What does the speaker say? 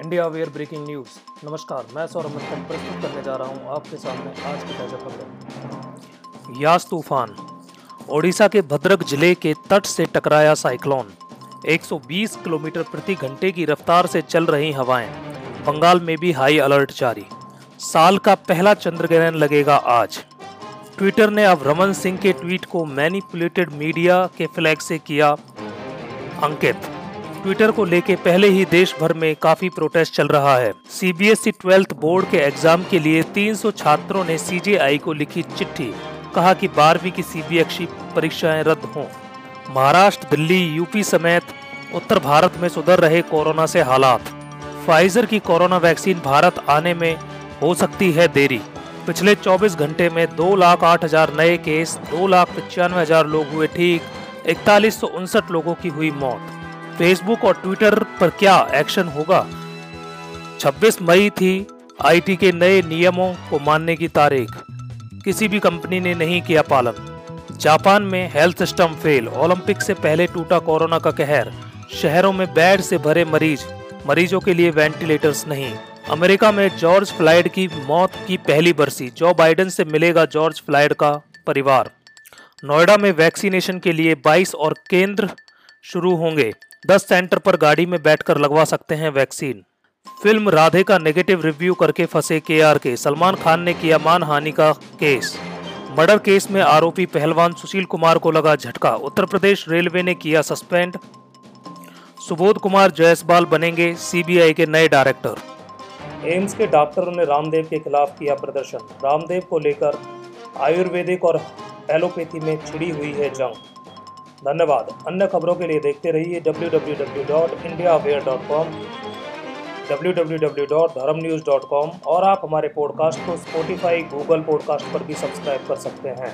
India where breaking news. नमस्कार, मैं सौरभ मंथन प्रस्तुत करने जा रहा हूँ आपके सामने आज की ताज़ा खबरें। यास तूफ़ान। ओडिशा के भद्रक ज़िले के तट से टकराया साइक्लोन। 120 किलोमीटर प्रति घंटे की रफ्तार से चल रही हवाएँ। बंगाल में भी हाई अलर्ट जारी। साल का पहला चंद्र ग्रहण लगेगा आज। ट्विटर ने अब रमन सिंह के ट्वीट को मैनिपुलेटेड मीडिया के फ्लैग से किया अंकित। ट्विटर को लेके पहले ही देश भर में काफ़ी प्रोटेस्ट चल रहा है। सीबीएसई ट्वेल्थ बोर्ड के एग्ज़ाम के लिए 300 छात्रों ने सीजेआई को लिखी चिट्ठी, कहा कि बारहवीं की सीबीएसई परीक्षाएँ रद्द हों। महाराष्ट्र, दिल्ली यूपी समेत उत्तर भारत में सुधर रहे कोरोना से हालात। फाइजर की कोरोना वैक्सीन भारत आने में हो सकती है देरी। पिछले 24 घंटे में दो लाख आठ हज़ार नए केस, दो लाख पचानवे हज़ार लोग हुए ठीक, इकतालीस लोगों की हुई मौत। फेसबुक और ट्विटर पर क्या एक्शन होगा? 26 मई थी आईटी के नए नियमों को मानने की तारीख। किसी भी कंपनी ने नहीं किया पालन। जापान में हेल्थ सिस्टम फेल ओलंपिक से पहले टूटा कोरोना का कहर। शहरों में बेड से भरे मरीज़। मरीजों के लिए वेंटिलेटर्स नहीं। अमेरिका में जॉर्ज फ्लाइड की मौत की पहली बरसी। जो बाइडेन से मिलेगा जॉर्ज फ्लाइड का परिवार। नोएडा में वैक्सीनेशन के लिए 22 और केंद्र शुरू होंगे। 10 सेंटर पर गाड़ी में बैठकर लगवा सकते हैं वैक्सीन। फ़िल्म राधे का नेगेटिव रिव्यू करके फंसे के आर के सलमान खान ने किया मानहानि का केस। मर्डर केस में आरोपी पहलवान सुशील कुमार को लगा झटका। उत्तर प्रदेश रेलवे ने किया सस्पेंड। सुबोध कुमार जयसवाल बनेंगे सीबीआई के नए डायरेक्टर। एम्स के डॉक्टरों ने रामदेव के खिलाफ किया प्रदर्शन। रामदेव को लेकर आयुर्वेदिक और एलोपैथी में छिड़ी हुई है जंग। धन्यवाद। अन्य खबरों के लिए देखते रहिए W W W dot India dot com W W W dot Dharm news dot com और आप हमारे पॉडकास्ट को स्पॉटिफाई गूगल पॉडकास्ट पर भी सब्सक्राइब कर सकते हैं।